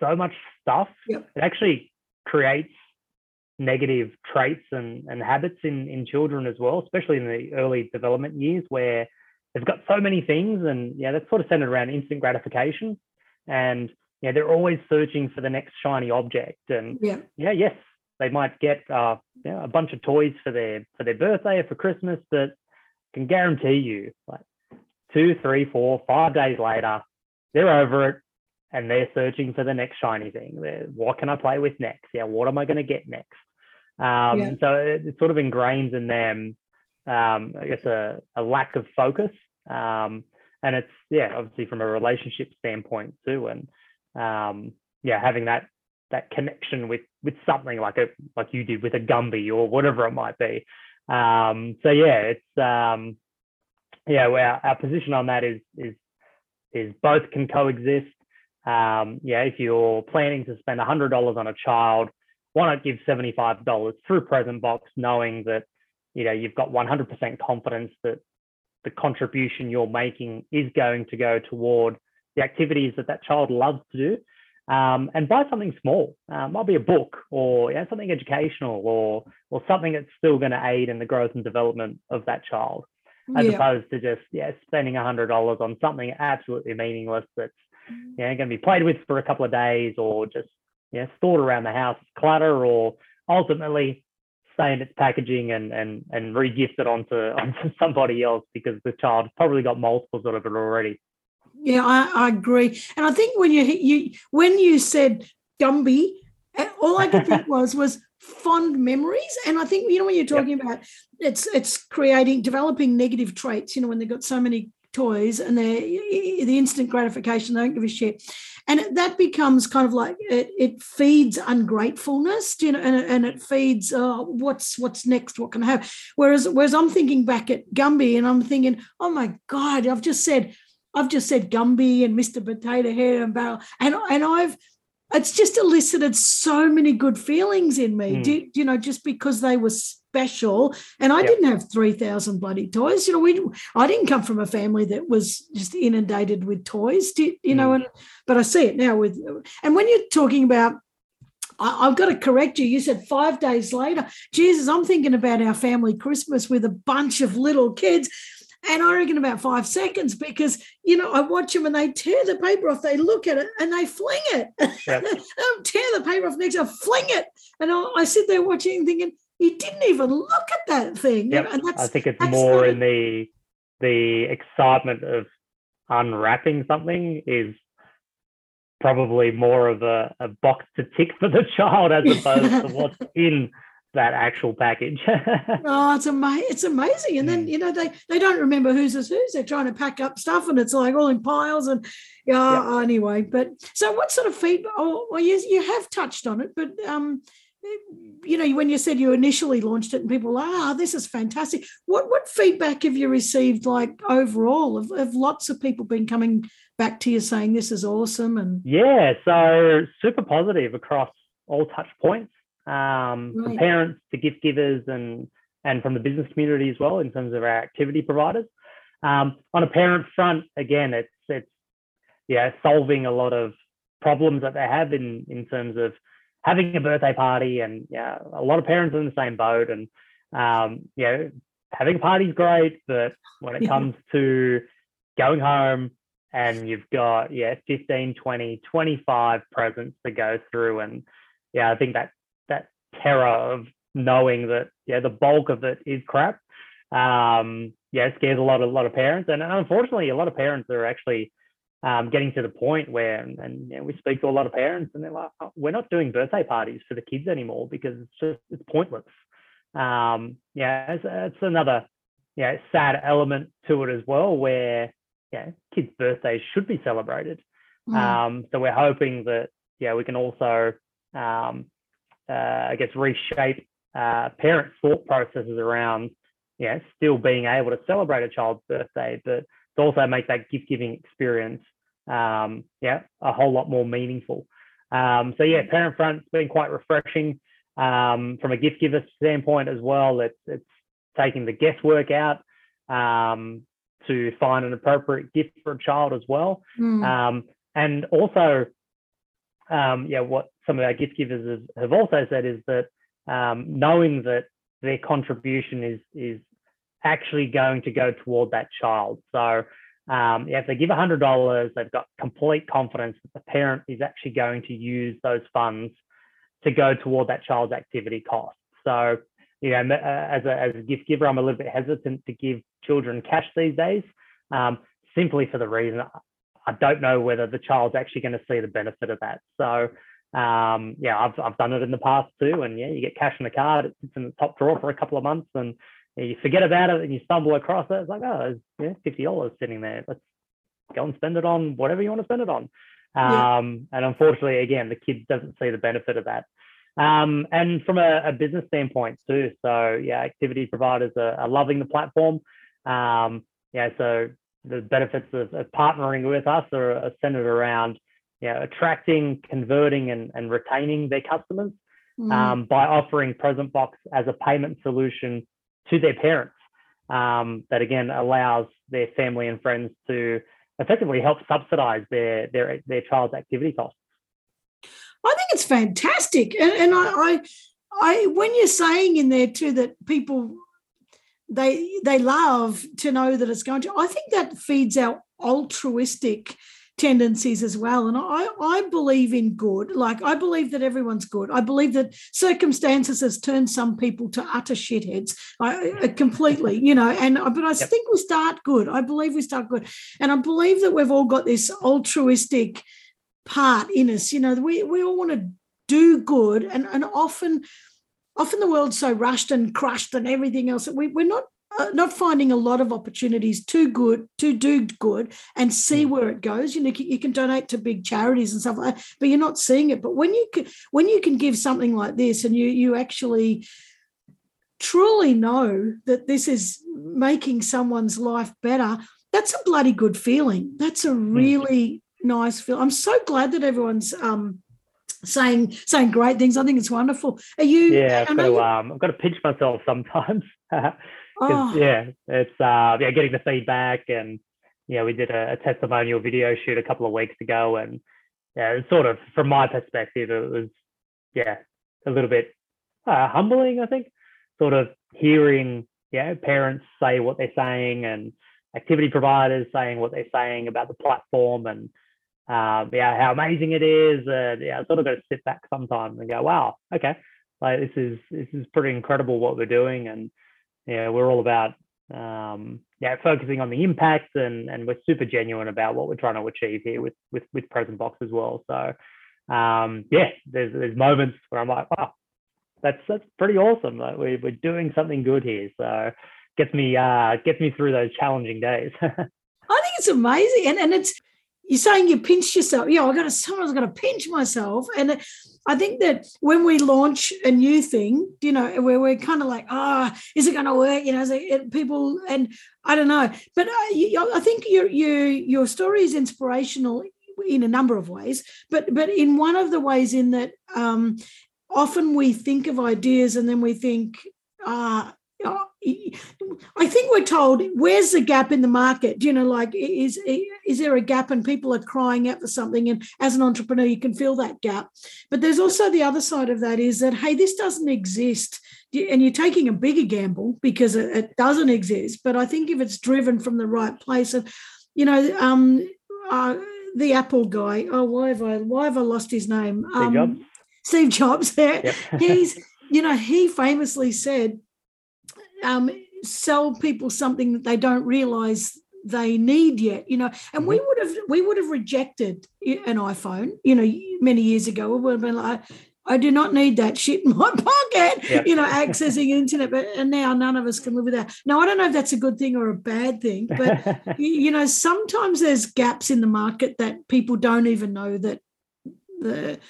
so much stuff, yep. it actually creates negative traits and, and habits in, in children as well, especially in the early development years where they've got so many things and yeah, that's sort of centered around instant gratification. And yeah, they're always searching for the next shiny object. And yeah, yeah yes, they might get uh, you know, a bunch of toys for their for their birthday or for Christmas, but I can guarantee you, like two, three, four, five days later, they're over it and they're searching for the next shiny thing. They're, what can I play with next? Yeah, what am I going to get next? Um, yeah. So it, it, sort of ingrains in them, um, I guess, a, a lack of focus. Um, and it's yeah, obviously from a relationship standpoint too, and um, yeah, having that that connection with with something like a like you did with a Gumby or whatever it might be. Um, so yeah, it's um, yeah, our, our position on that is is is both can coexist. Um, yeah, if you're planning to spend a hundred dollars on a child, why not give seventy five dollars through Prezent Box, knowing that you know you've got one hundred percent confidence that the contribution you're making is going to go toward the activities that that child loves to do um, and buy something small. Um, might be a book or yeah, something educational or or something that's still going to aid in the growth and development of that child, as yeah. opposed to just yeah spending a hundred dollars on something absolutely meaningless that's yeah going to be played with for a couple of days or just yeah stored around the house clutter or ultimately stain its packaging and and and regift it onto (laughs) onto somebody else because the child probably got multiples of it already. Yeah, I, I agree, and I think when you you when you said Gumby, eh, all I could think (laughs) was was fond memories, and I think you know when you're talking yep. about it's it's creating developing negative traits. You know when they've got so many toys and they the instant gratification they don't give a shit and that becomes kind of like it, it feeds ungratefulness you know and, and it feeds uh, what's what's next what can I have whereas whereas i'm thinking back at gumby and i'm thinking oh my god i've just said i've just said gumby and mr potato head and barrel and and i've it's just elicited so many good feelings in me mm. do, you know just because they were special and i yep. didn't have 3000 bloody toys you know we i didn't come from a family that was just inundated with toys do, you mm. know and but i see it now with and when you're talking about I, have got to correct you. You said five days later. Jesus, I'm thinking about our family Christmas with a bunch of little kids. And I reckon about five seconds because, you know, I watch them and they tear the paper off, they look at it and they fling it. Yep. (laughs) tear the paper off next, I fling it. And I, I, sit there watching thinking, you didn't even look at that thing. Yep. And that's, I think it's more in the the excitement of unwrapping something is probably more of a, a box to tick for the (laughs) child as opposed to what's (laughs) in that actual package. (laughs) oh, it's amazing! It's amazing. And then mm. you know they they don't remember who's is whose. They're trying to pack up stuff, and it's like all in piles. And yeah, yep. anyway. But so, what sort of feedback? Oh, well, you you have touched on it, but um, you know, when you said you initially launched it, and people, were, ah, this is fantastic. What what feedback have you received? Like overall, have, have lots of people been coming back to you saying this is awesome? And yeah, so super positive across all touch points um, right. from parents to gift givers and and from the business community as well in terms of our activity providers. Um, on a parent front, again, it's it's yeah solving a lot of problems that they have in in terms of having a birthday party and yeah a lot of parents are in the same boat and um, yeah having a party great but when it (laughs) comes to going home and you've got yeah 15 20 25 presents to go through and yeah i think that terror of knowing that yeah the bulk of it is crap. Um yeah it scares a lot of a lot of parents. And unfortunately a lot of parents are actually um, getting to the point where and, and you know, we speak to a lot of parents and they're like oh, we're not doing birthday parties for the kids anymore because it's just it's pointless. Um yeah it's, it's another yeah sad element to it as well where yeah kids birthdays should be celebrated. Mm. um so we're hoping that yeah we can also um I guess, reshape uh, parents' thought processes around, know, still being able to celebrate a child's birthday, but to also make that gift giving experience, um, yeah, a whole lot more meaningful. Um, so yeah, parent front's been quite refreshing um, from a gift giver standpoint as well. It's it's taking the guesswork out um, to find an appropriate gift for a child as well, mm. um, and also um, yeah, what some of our gift givers have also said is that um, knowing that their contribution is is actually going to go toward that child. So um, if they give $100, they've got complete confidence that the parent is actually going to use those funds to go toward that child's activity cost. So, you know, as a, as a gift giver, I'm a little bit hesitant to give children cash these days, um, simply for the reason I don't know whether the child's actually going to see the benefit of that. So um, yeah, I've I've done it in the past too, and yeah, you get cash in the card, it sits in the top drawer for a couple of months, and you forget about it, and you stumble across it. It's like, oh, yeah, fifty dollars sitting there. Let's go and spend it on whatever you want to spend it on. Um, yeah. And unfortunately, again, the kid doesn't see the benefit of that. Um, and from a, a, business standpoint too, so yeah, activity providers are, are loving the platform. Um, yeah, so the benefits of, of partnering with us are, are, centered around you know, attracting, converting, and, and retaining their customers mm. um, by offering Prezent Box as a payment solution to their parents. Um, that again allows their family and friends to effectively help subsidize their their their child's activity costs. I think it's fantastic, and, and I, I, I when you're saying in there too that people they they love to know that it's going to. I think that feeds our altruistic tendencies as well. And I, I believe in good. Like I believe that everyone's good. I believe that circumstances has turned some people to utter shitheads. I, uh, completely, you know. And uh, but I yep. think we start good. I believe we start good, and I believe that we've all got this altruistic part in us. You know, we we all want to do good, and and often often the world's so rushed and crushed and everything else that we, we're not uh, not finding a lot of opportunities to good to do good and see mm. where it goes. You know, you can donate to big charities and stuff like that, but you're not seeing it. But when you can, when you can give something like this, and you you actually truly know that this is making someone's life better, that's a bloody good feeling. That's a hmm. really mm. nice feel. I'm so glad that everyone's um, saying saying great things. I think it's wonderful. Are you? Yeah, I've got to, um, I've got to pinch myself sometimes. (laughs) oh. yeah, it's uh, yeah, getting the feedback and yeah, we did a, a, testimonial video shoot a couple of weeks ago, and yeah, it's sort of from my perspective, it was yeah, a little bit uh, humbling, I think, sort of hearing yeah parents say what they're saying and activity providers saying what they're saying about the platform and um, yeah, how amazing it is. Yeah, I sort of got to sit back sometimes and go, wow, okay, like this is this is pretty incredible what we're doing, and yeah, we're all about um, yeah focusing on the impact, and and we're super genuine about what we're trying to achieve here with with with Prezent Box as well. So um, yeah, there's there's moments where I'm like, wow, that's that's pretty awesome. Like we we're doing something good here. So gets me uh gets me through those challenging days. (laughs) I think it's amazing, and and it's you're saying you pinched yourself. Yeah, I got to. Someone's got to pinch myself, and I think that when we launch a new thing, you know, where we're kind of like, ah, oh, is it going to work? You know, it, people, and I don't know, but I, uh, I think your your your story is inspirational in a number of ways, but but in one of the ways in that um, often we think of ideas and then we think, ah, I think we're told where's the gap in the market? You know, like is is there a gap and people are crying out for something? And as an entrepreneur, you can feel that gap. But there's also the other side of that is that hey, this doesn't exist, and you're taking a bigger gamble because it, doesn't exist. But I think if it's driven from the right place, and you know, um, uh, the Apple guy. Oh, why have I why have I lost his name? Steve um, Jobs. Steve Jobs. (laughs) There, he's you know he famously said um, sell people something that they don't realize they need yet you know and mm-hmm. we would have we would have rejected an iphone you know many years ago we would have been like I do not need that shit in my (laughs) pocket, yep. you know, accessing internet. But and now none of us can live without. Now I don't know if that's a good thing or a bad thing, but (laughs) you know, sometimes there's gaps in the market that people don't even know that the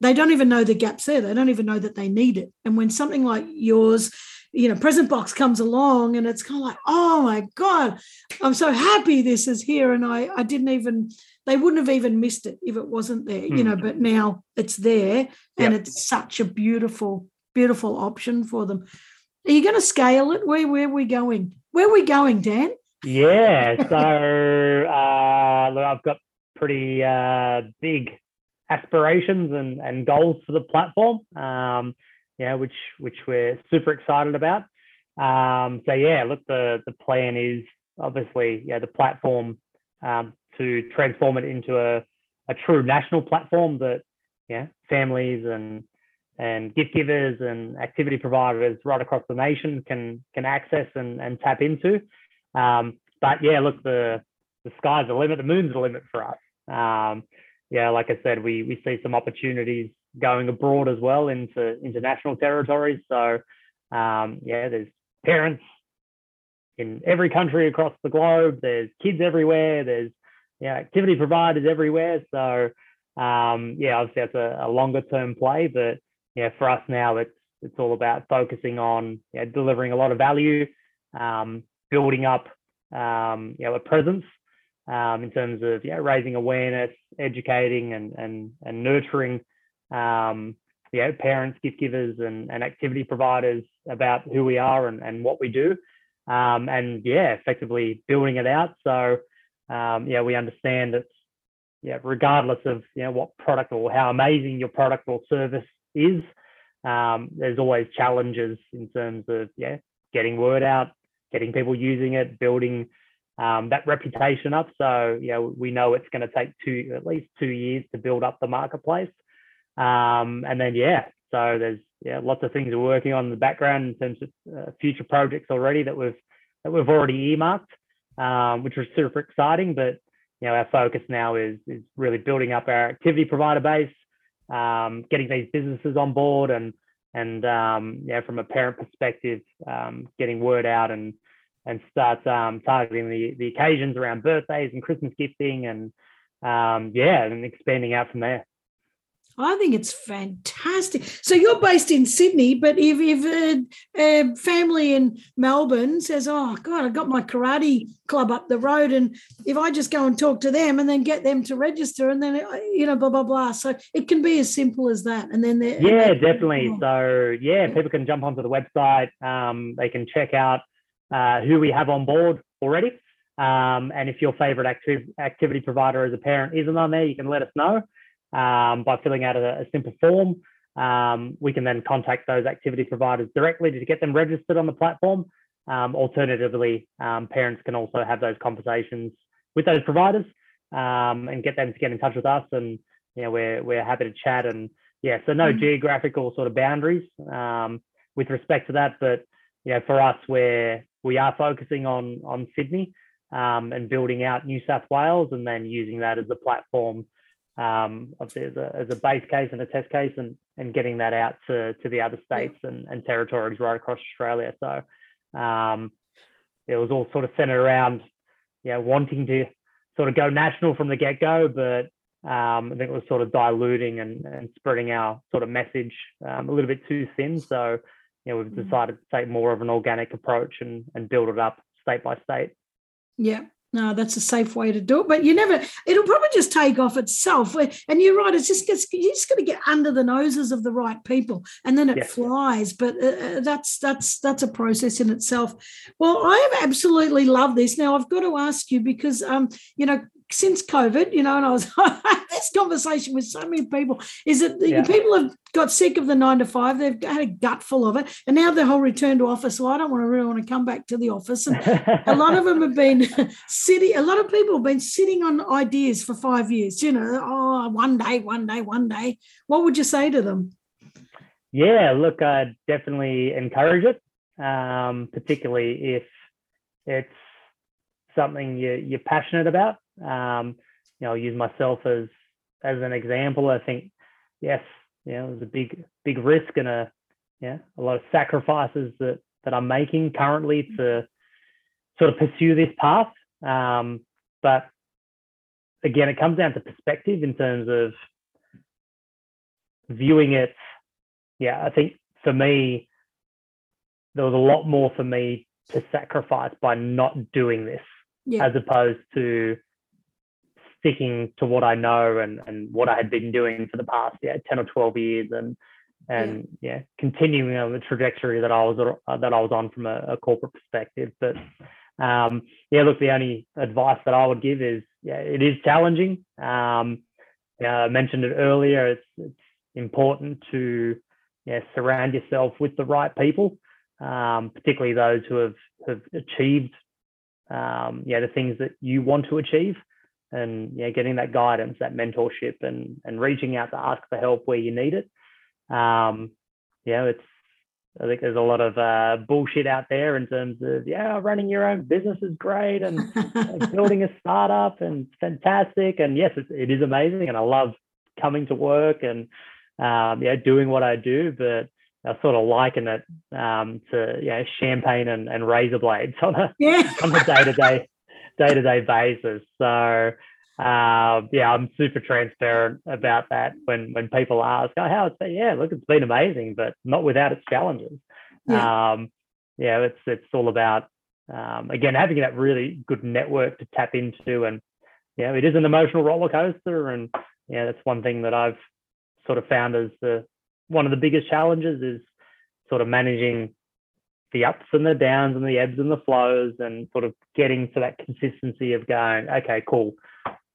they don't even know the gaps there. They don't even know that they need it. And when something like yours you know, Prezent Box comes along and it's kind of like, oh my God, I'm so happy this is here. And I, I didn't even, they wouldn't have even missed it if it wasn't there, you know, hmm. but now it's there and yep. it's such a beautiful, beautiful option for them. Are you going to scale it? Where, where are we going? Where are we going, Dan? Yeah. (laughs) So uh, look, I've got pretty uh, big aspirations and, and goals for the platform. Um, yeah, which which we're super excited about. Um, so yeah, look, the the plan is obviously yeah the platform um, to transform it into a, a true national platform that yeah families and and gift givers and activity providers right across the nation can can access and, and tap into. Um, but yeah, look, the the sky's the limit, the moon's the limit for us. Um, yeah, like I said, we we see some opportunities going abroad as well into international territories. So um, yeah, there's parents in every country across the globe. There's kids everywhere. There's yeah, activity providers everywhere. So um, yeah, obviously that's a, a, longer term play, but yeah, for us now it's it's all about focusing on delivering a lot of value, um, building up um, you know a presence um, in terms of yeah raising awareness, educating and and and nurturing um, yeah, parents, gift givers, and, and activity providers about who we are and, and what we do. Um, and yeah, effectively building it out. So um, yeah, we understand that yeah, regardless of you know what product or how amazing your product or service is, um, there's always challenges in terms of yeah getting word out, getting people using it, building um, that reputation up. So, you know, we know it's going to take two, at least two years to build up the marketplace. Um, and then, yeah, so there's yeah, lots of things we're working on in the background in terms of uh, future projects already that we've that we've already earmarked, um, which was super exciting. But you know, our focus now is is really building up our activity provider base, um, getting these businesses on board, and and um, yeah, from a parent perspective, um, getting word out and and start um, targeting the the occasions around birthdays and Christmas gifting and yeah, and expanding out from there. I think it's fantastic. So you're based in Sydney, but if, if a, a, family in Melbourne says, "Oh God, I got my karate club up the road," and if I just go and talk to them and then get them to register, and then you know, blah blah blah. So it can be as simple as that. And then yeah, and definitely. Oh. So yeah, people can jump onto the website. Um, they can check out uh, who we have on board already. Um, and if your favorite activity provider as a parent isn't on there, you can let us know um, by filling out a, a simple form. Um, we can then contact those activity providers directly to get them registered on the platform. Um, alternatively, um, parents can also have those conversations with those providers um, and get them to get in touch with us. And you know, we're we're happy to chat. And yeah, so no mm-hmm. geographical sort of boundaries um, with respect to that. But you know, for us, where we are focusing on on Sydney and building out New South Wales, and then using that as a platform um, obviously as a, as a base case and a test case and, and getting that out to, to the other states and, and territories right across Australia. So um, it was all sort of centered around, you know, wanting to sort of go national from the get go, but um, I think it was sort of diluting and, and spreading our sort of message um, a little bit too thin. So, you know, we've mm. decided to take more of an organic approach and, and build it up state by state. Yeah, no, that's a safe way to do it. But you never, it'll probably just take off itself. And you're right, it's just gets, you just got to get under the noses of the right people and then it yes. flies. But uh, uh, that's that's that's a process in itself. Well, I have absolutely loved this. Now I've got to ask you because um, you know, since COVID, you know, and I was (laughs) this conversation with so many people is that yeah. people have got sick of the nine to five. They've had a gutful of it, and now the whole return to office. Well, I don't want to really want to come back to the office, and a lot of them have been (laughs) sitting. A lot of people have been sitting on ideas for five years. You know, oh, one day, one day, one day. What would you say to them? Yeah, look, I definitely encourage it, um, particularly if it's something you, you're passionate about. Um, you know, I'll use myself as as an example. I think, yes, you know, there's a big big risk and a yeah a lot of sacrifices that that I'm making currently to sort of pursue this path. Um, but again, it comes down to perspective in terms of viewing it. Yeah, I think for me, there was a lot more for me to sacrifice by not doing this yeah. as opposed to sticking to what I know and, and what I had been doing for the past yeah 10 or 12 years and and yeah, yeah continuing on the trajectory that I was uh, that I was on from a, a corporate perspective. But um, yeah look the only advice that I would give is yeah it is challenging. Um, yeah, I mentioned it earlier it's, it's important to yeah surround yourself with the right people um, particularly those who have have achieved um, yeah the things that you want to achieve and yeah, getting that guidance, that mentorship, and and reaching out to ask for help where you need it. Um, yeah, it's I think there's a lot of uh, bullshit out there in terms of yeah, running your own business is great and (laughs) building a startup and fantastic, and yes, it's, it is amazing, and I love coming to work and um, yeah, doing what I do, but I sort of liken it um, to yeah, champagne and, and razor blades (laughs) on a yeah. on a day to day day to day basis. So uh, yeah, I'm super transparent about that when when people ask, "Oh, how it's been?" Yeah, look, it's been amazing, but not without its challenges. Yeah, um, yeah it's it's all about um, again having that really good network to tap into, and yeah, it is an emotional roller coaster, and yeah, that's one thing that I've sort of found as the one of the biggest challenges is sort of managing the ups and the downs and the ebbs and the flows and sort of getting to that consistency of going, okay, cool,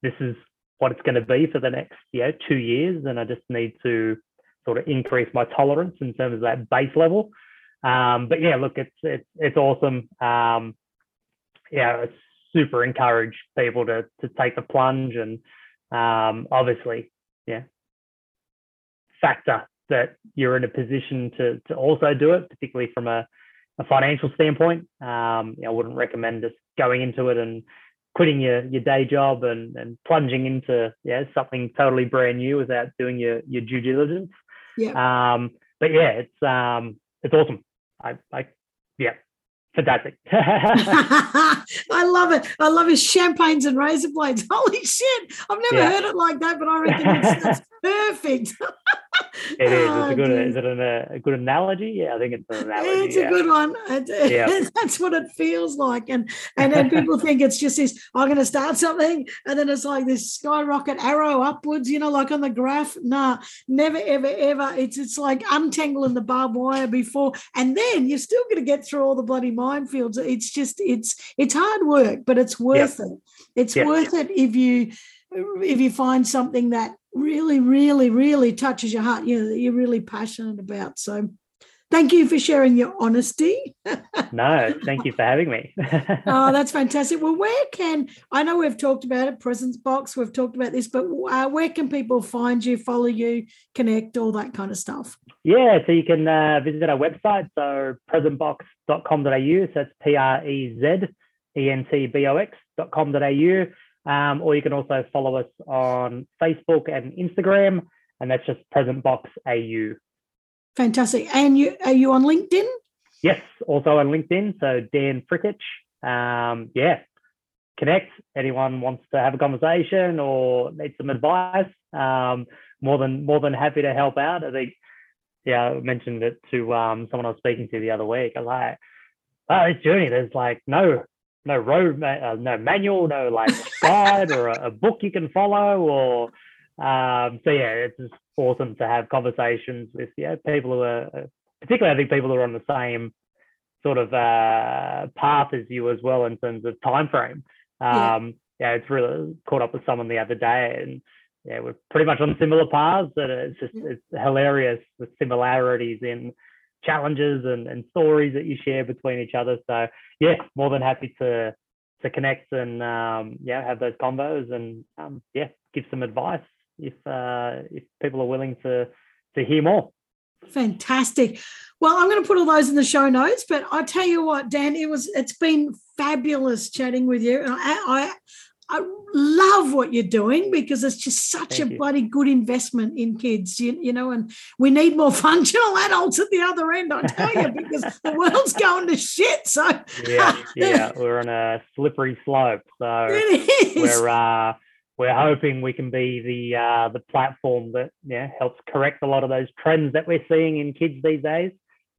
this is what it's going to be for the next yeah two years, and I just need to sort of increase my tolerance in terms of that base level. Um, but yeah, look, it's it's it's awesome. Um, yeah, it's super encourage people to to take the plunge and um, obviously, yeah, factor that you're in a position to to also do it, particularly from a, a financial standpoint. Um, I wouldn't recommend just going into it and quitting your your day job and and plunging into yeah something totally brand new without doing your your due diligence. Yeah. Um, but yeah, it's um it's awesome. I I yeah, fantastic. (laughs) (laughs) I love it. I love his champagnes and razor blades. (laughs) Holy shit! I've never Yeah. heard it like that, but I reckon it's, that's perfect. It is. Oh, It's a good. Is it an, uh, a good analogy? Yeah, I think it's an analogy. It's yeah. a good one. It- Yeah. (laughs) That's what it feels like. And and then people (laughs) think it's just this, I'm going to start something. And then it's like this skyrocket arrow upwards, you know, like on the graph. Nah, never, ever, ever. It's it's like untangling the barbed wire before. And then you're still going to get through all the bloody minefields. It's just, it's it's hard work, but it's worth it. It's Yep. worth it if you if you find something that really, really, really touches your heart, you know, that you're really passionate about. So thank you for sharing your honesty. (laughs) no, thank you for having me. (laughs) Oh, that's fantastic. Well, where can I know we've talked about it, Presence Box, we've talked about this, but uh, where can people find you, follow you, connect, all that kind of stuff? yeah, so you can uh, visit our website, so prezentbox.com.au. So it's P R E Z E N T B O X.com.au. Um, or you can also follow us on Facebook and Instagram, and that's just prezentbox AU. Fantastic. And you are you on LinkedIn? Yes, also on LinkedIn. So Dan Frickich. Um, yeah, connect. Anyone wants to have a conversation or need some advice? Um, more than more than happy to help out. I think. Yeah, I mentioned it to um, someone I was speaking to the other week. I was like, "Oh, this journey. There's like no no road, uh, no manual, no like guide or a, a book you can follow or." Um, so yeah, it's just awesome to have conversations with yeah people who are uh, particularly I think people who are on the same sort of uh, path as you as well in terms of time frame. Yeah. Um, yeah, it's really caught up with someone the other day, and yeah, we're pretty much on similar paths. And it's just it's hilarious the similarities in challenges and, and stories that you share between each other. So yeah, more than happy to to connect and um, yeah have those combos and um, yeah give some advice if uh, if people are willing to to hear more. Fantastic. Well, I'm going to put all those in the show notes, but I tell you what, Dan, it was it's been fabulous chatting with you. And I, I I love what you're doing because it's just such Thank a you. bloody good investment in kids, you, you know, and we need more (laughs) functional adults at the other end, I tell you, because (laughs) the world's going to shit. So yeah, yeah, (laughs) we're on a slippery slope. So we're uh, we're hoping we can be the uh, the platform that yeah helps correct a lot of those trends that we're seeing in kids these days.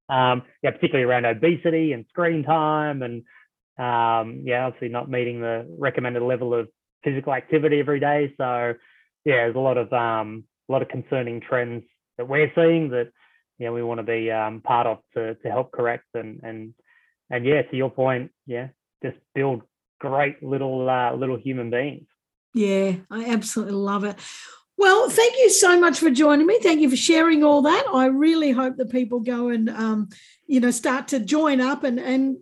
Um, yeah, particularly around obesity and screen time, and um, yeah, obviously not meeting the recommended level of physical activity every day. So yeah, there's a lot of um, a lot of concerning trends that we're seeing that yeah we want to be um, part of to to help correct and and and yeah, to your point, yeah, just build great little uh, little human beings. Yeah, I absolutely love it. Well, thank you so much for joining me. Thank you for sharing all that. I really hope that people go and um, you know start to join up and and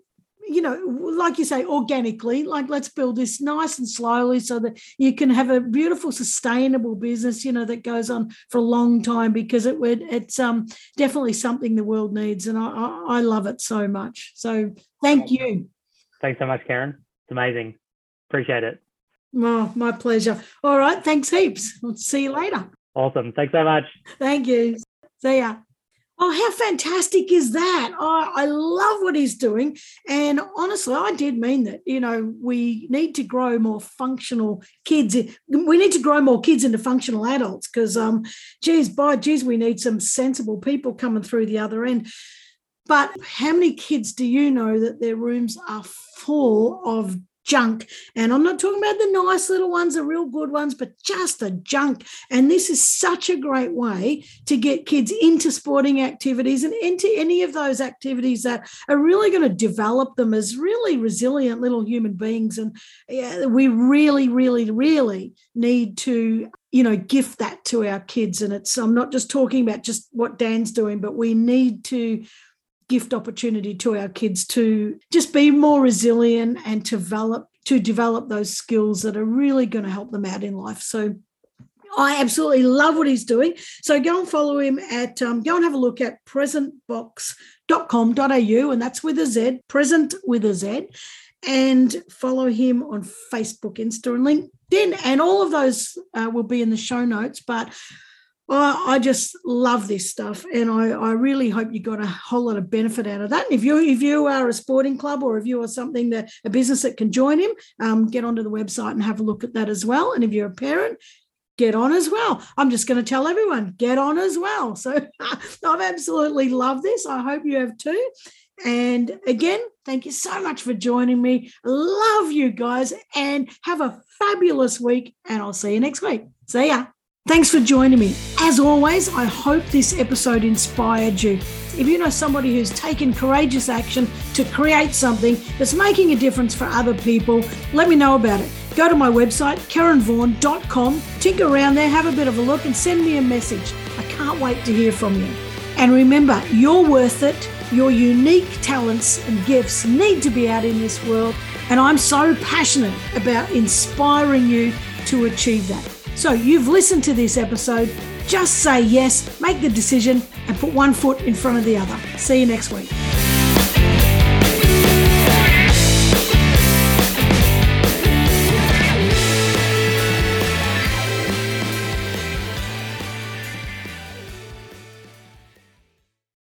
you know like you say organically like let's build this nice and slowly so that you can have a beautiful sustainable business you know that goes on for a long time because it would it's um definitely something the world needs and I, I love it so much so thank you Thanks so much, Karen. It's amazing. Appreciate it. oh, my pleasure all right thanks heaps i'll see you later Awesome. Thanks so much. Thank you. See ya. Oh, how fantastic is that? I, I love what he's doing. And honestly, I did mean that. You know, we need to grow more functional kids. We need to grow more kids into functional adults because, um, geez, by geez, we need some sensible people coming through the other end. But how many kids do you know that their rooms are full of junk? And I'm not talking about the nice little ones, the real good ones, but just the junk. And this is such a great way to get kids into sporting activities and into any of those activities that are really going to develop them as really resilient little human beings. And yeah, we really, really, really need to you know gift that to our kids and it's i'm not just talking about just what dan's doing but we need to gift opportunity to our kids to just be more resilient and develop to develop those skills that are really going to help them out in life. So I absolutely love what he's doing. So go and follow him at, um, go and have a look at prezentbox.com.au, and that's with a Z, present with a Z, and follow him on Facebook, Insta, and LinkedIn. And all of those uh, will be in the show notes. But I just love this stuff, and I, I, really hope you got a whole lot of benefit out of that. And if you if you are a sporting club or if you are something that a business that can join him, um, get onto the website and have a look at that as well. And if you're a parent, get on as well. I'm just going to tell everyone, get on as well. So (laughs) I've absolutely loved this. I hope you have too. And again, thank you so much for joining me. Love you guys and have a fabulous week. And I'll see you next week. See ya. Thanks for joining me. As always, I hope this episode inspired you. If you know somebody who's taken courageous action to create something that's making a difference for other people, let me know about it. Go to my website, karenvaughan.com, tinker around there, have a bit of a look, and send me a message. I can't wait to hear from you. And remember, you're worth it. Your unique talents and gifts need to be out in this world. And I'm so passionate about inspiring you to achieve that. So you've listened to this episode. Just say yes, make the decision, and put one foot in front of the other. See you next week.